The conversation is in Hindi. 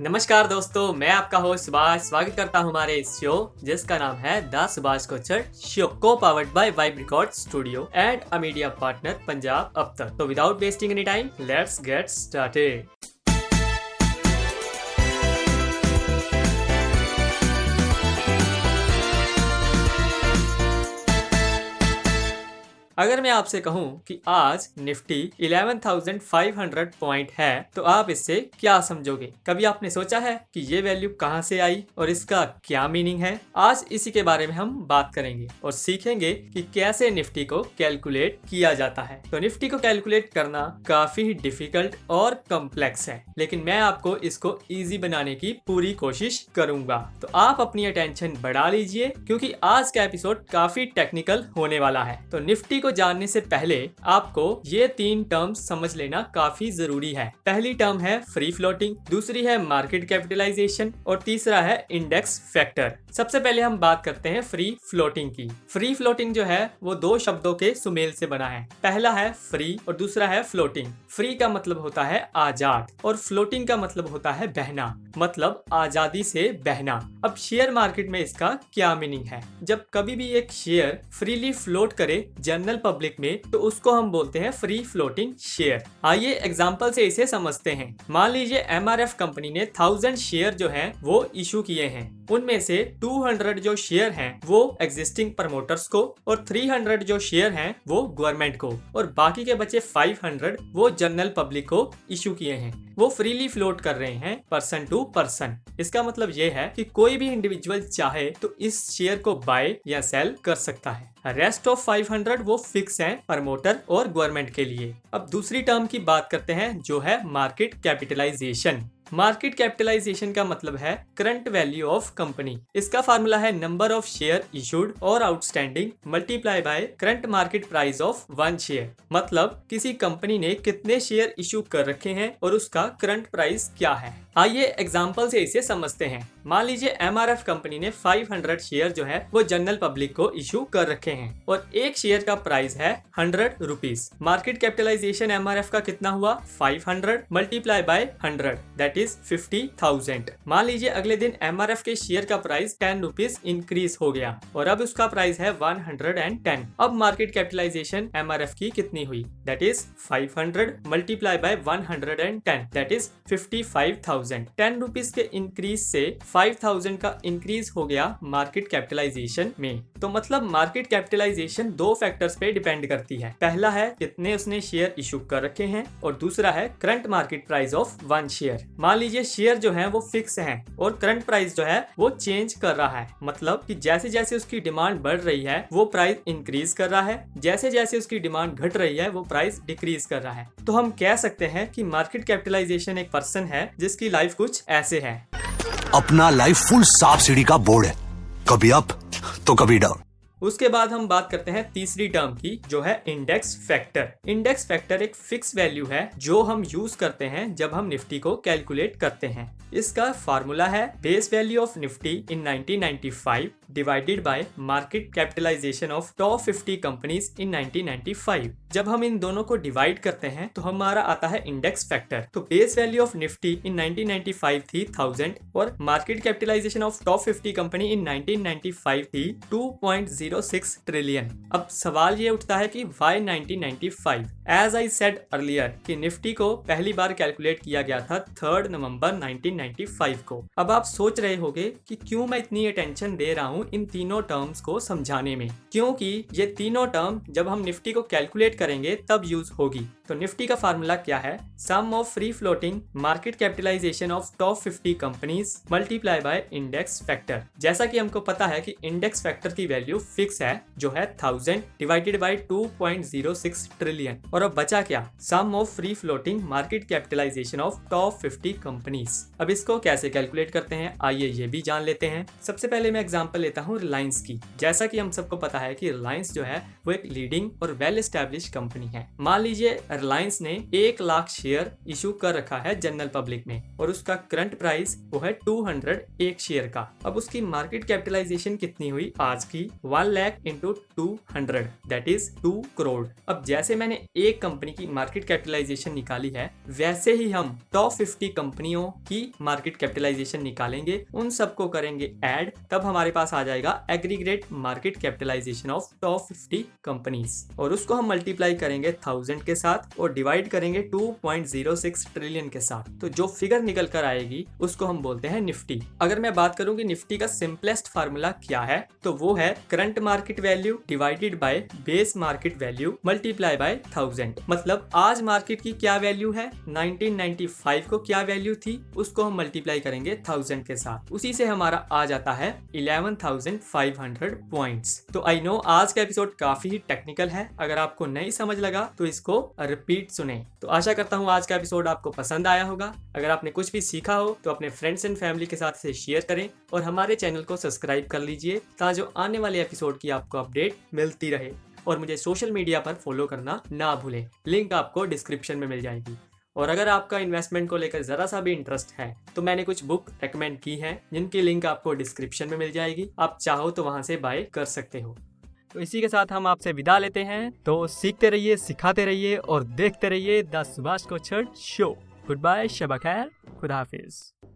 नमस्कार दोस्तों, मैं आपका होस्ट सुभाष। स्वागत करता हूँ हमारे इस शो जिसका नाम है द सुभाष कोचर शो को powered by vibe record studio and a media partner Punjab Ab Tak. तो without wasting any time let's get started अगर मैं आपसे कहूँ कि आज निफ्टी 11,500 पॉइंट है तो आप इससे क्या समझोगे? कभी आपने सोचा है कि ये वैल्यू कहाँ से आई और इसका क्या मीनिंग है? आज इसी के बारे में हम बात करेंगे और सीखेंगे कि कैसे निफ्टी को कैलकुलेट किया जाता है। तो निफ्टी को कैलकुलेट करना काफ़ी डिफ़िकल्ट और कम्प्लेक्स है लेकिन मैं आपको इसको इजी बनाने की पूरी कोशिश करूँगा। तो आप अपनी अटेंशन बढ़ा लीजिए क्योंकि आज का एपिसोड काफ़ी टेक्निकल होने वाला है। तो निफ्टी को जानने से पहले आपको ये तीन टर्म्स समझ लेना काफ़ी ज़रूरी है। पहली टर्म है फ्री फ्लोटिंग दूसरी है मार्केट कैपिटलाइजेशन और तीसरा है इंडेक्स फैक्टर सबसे पहले हम बात करते हैं फ्री फ्लोटिंग की। फ्री फ्लोटिंग जो है, वो दो शब्दों के सुमेल से बना है। पहला है फ्री और दूसरा है फ्लोटिंग फ्री का मतलब होता है आज़ाद और फ्लोटिंग का मतलब होता है बहना। मतलब आज़ादी से बहना। अब शेयर मार्केट में इसका क्या मीनिंग है? जब कभी भी एक शेयर फ्रीली फ्लोट करे जनरल जनरल पब्लिक में तो उसको हम बोलते हैं फ्री फ्लोटिंग शेयर आइए एग्ज़ाम्पल से इसे समझते हैं। मान लीजिए एमआरएफ कंपनी ने थाउज़ेंड शेयर जो है, वो इशू किए हैं। उनमें से 200 जो शेयर हैं, वो एग्जिस्टिंग प्रमोटर्स को और 300 जो शेयर हैं, वो गवर्नमेंट को। और बाकी के बचे 500 वो जनरल पब्लिक को इशू किए हैं। वो फ्रीली फ्लोट कर रहे हैं पर्सन टू पर्सन इसका मतलब ये है कि कोई भी इंडिविजुअल चाहे तो इस शेयर को बाय या सेल कर सकता है। रेस्ट ऑफ़ 500 वो फिक्स हैं प्रमोटर और गवर्नमेंट के लिए। अब दूसरी टर्म की बात करते हैं, जो है मार्केट कैपिटलाइजेशन मार्केट कैपिटलाइजेशन का मतलब है करंट वैल्यू ऑफ़ कंपनी इसका फार्मूला है नंबर ऑफ़ शेयर इशूड और outstanding multiply by current market price of one share मतलब किसी कंपनी ने कितने शेयर इशू कर रखे हैं और उसका करंट प्राइस क्या है। आइए एग्ज़ाम्पल से इसे समझते हैं। मान लीजिए एमआरएफ कंपनी ने 500 शेयर जो है वो जनरल पब्लिक को इशू कर रखे हैं और एक शेयर का प्राइस है hundred rupees market capitalization MRF का कितना हुआ? 500 hundred multiply by 100 that is 50,000 मान लीजिए अगले दिन एमआरएफ के शेयर का प्राइस टेन रुपीज़ इंक्रीज हो गया और अब उसका प्राइस है 110 अब मार्केट कैपिटलाइजेशन एमआरएफ की कितनी हुई? That is 500 multiply by 110 that is 55,000 ten rupees के इंक्रीज से 5000 का इंक्रीज हो गया मार्केट कैपिटलाइजेशन में. तो मतलब मार्केट कैपिटलाइजेशन दो फैक्टर्स पे डिपेंड करती है. पहला है कितने उसने शेयर इशू कर रखे हैं और दूसरा है current market price of one share मान लीजिए शेयर जो है वो फिक्स है और करंट प्राइस जो है वो चेंज कर रहा है. मतलब कि जैसे जैसे उसकी डिमांड बढ़ रही है वो प्राइस इंक्रीज कर रहा है. जैसे जैसे उसकी डिमांड घट रही है वो प्राइस डिक्रीज कर रहा है. तो हम कह सकते हैं कि मार्केट कैपिटलाइजेशन एक पर्सन है जिसकी लाइफ कुछ ऐसे है। अपना लाइफ फुल साफ़ सीढ़ी का बोर्ड है। कभी अप तो कभी डाउन उसके बाद हम बात करते हैं तीसरी टर्म की, जो है इंडेक्स फैक्टर इंडेक्स फैक्टर एक फिक्स वैल्यू है, जो हम यूज़ करते हैं जब हम निफ्टी को कैलकुलेट करते हैं। इसका फार्मूला है base value of Nifty in 1995 divided by market capitalization of top 50 companies in 1995 जब हम इन दोनों को डिवाइड करते हैं तो हमारा आता है इंडेक्स फैक्टर तो base value of Nifty in 1995 थी थाउज़ेंड और market capitalization of top 50 company in 1995 थी 2.06 ट्रिलियन अब सवाल ये उठता है कि why 1995 as I said earlier कि निफ्टी को पहली बार कैलकुलेट किया गया था थर्ड नवंबर 1995 को। अब आप सोच रहे होंगे कि क्यों मैं इतनी अटेंशन दे रहा हूँ इन तीनों टर्म्स को समझाने में? क्योंकि ये तीनों टर्म जब हम निफ्टी को कैलकुलेट करेंगे तब यूज़ होगी। तो निफ्टी का फार्मूला क्या है? Sum of free floating market capitalization of top 50 companies multiply by index factor जैसा कि हमको पता है कि इंडेक्स फैक्टर की वैल्यू फिक्स है, जो है thousand divided by two point zero six trillion और अब बचा क्या? Sum of free floating market capitalization of top fifty companies अब इसको कैसे कैलकुलेट करते हैं? आइए ये भी जान लेते हैं। सबसे पहले मैं एग्ज़ाम्पल लेता हूँ रिलायंस की। जैसा की हम सबको पता है की रिलायंस जो है, वो एक लीडिंग और वेल स्टेब्लिश कंपनी है। मान लीजिए रिलायंस ने एक लाख शेयर इशू कर रखा है जनरल पब्लिक में और उसका करंट प्राइस वो है 200 एक शेयर का। अब उसकी मार्केट कैपिटलाइजेशन कितनी हुई? आज की one one lakh into two hundred that is two crore अब जैसे मैंने एक कंपनी की मार्केट कैपिटलाइजेशन निकाली है, वैसे ही हम टॉप फिफ्टी कंपनियों की मार्केट कैपिटलाइजेशन निकालेंगे, उन सबको करेंगे एड तब हमारे पास आ जाएगा aggregate market capitalization of top fifty companies और उसको हम मल्टीप्लाई करेंगे थाउज़ेंड के साथ और डिवाइड करेंगे two point zero six trillion के साथ। तो जो फिगर निकल कर आएगी, उसको हम बोलते हैं निफ्टी। अगर मैं बात करूँ कि निफ्टी का सिंपलेस्ट फार्मूला क्या है तो वो है current market value divided by base market value multiply by thousand मतलब आज मार्केट की क्या वैल्यू है? 1995 को क्या वैल्यू थी? उसको हम मल्टीप्लाई करेंगे थाउज़ेंड के साथ। उसी से हमारा आ जाता है 11,500 पॉइंट्स तो आई नो आज का एपिसोड काफ़ी ही टेक्निकल है। अगर आपको नहीं समझ लगा तो इसको रिपीट सुने। तो आशा करता हूँ आज का एपिसोड आपको पसंद आया होगा। अगर आपने कुछ भी सीखा हो तो अपने फ्रेंड्स एंड फैमिली के साथ इसे शेयर करें और हमारे चैनल को सब्सक्राइब कर लीजिए ताकि जो आने वाले एपिसोड की आपको अपडेट मिलती रहे। और मुझे सोशल मीडिया पर फॉलो करना ना भूलें। लिंक आपको डिस्क्रिप्शन में मिल जाएगी। और अगर आपका इन्वेस्टमेंट को लेकर ज़रा सा भी इंटरेस्ट है तो मैंने कुछ बुक रेकमेंड की है, जिनकी लिंक आपको डिस्क्रिप्शन में मिल जाएगी। आप चाहो तो वहाँ से बाय कर सकते हो। तो इसी के साथ हम आपसे विदा लेते हैं। तो सीखते रहिए, सिखाते रहिए और देखते रहिए द सुभाष को शो। गुड बाय शबा खैर, खुदा हाफिज़।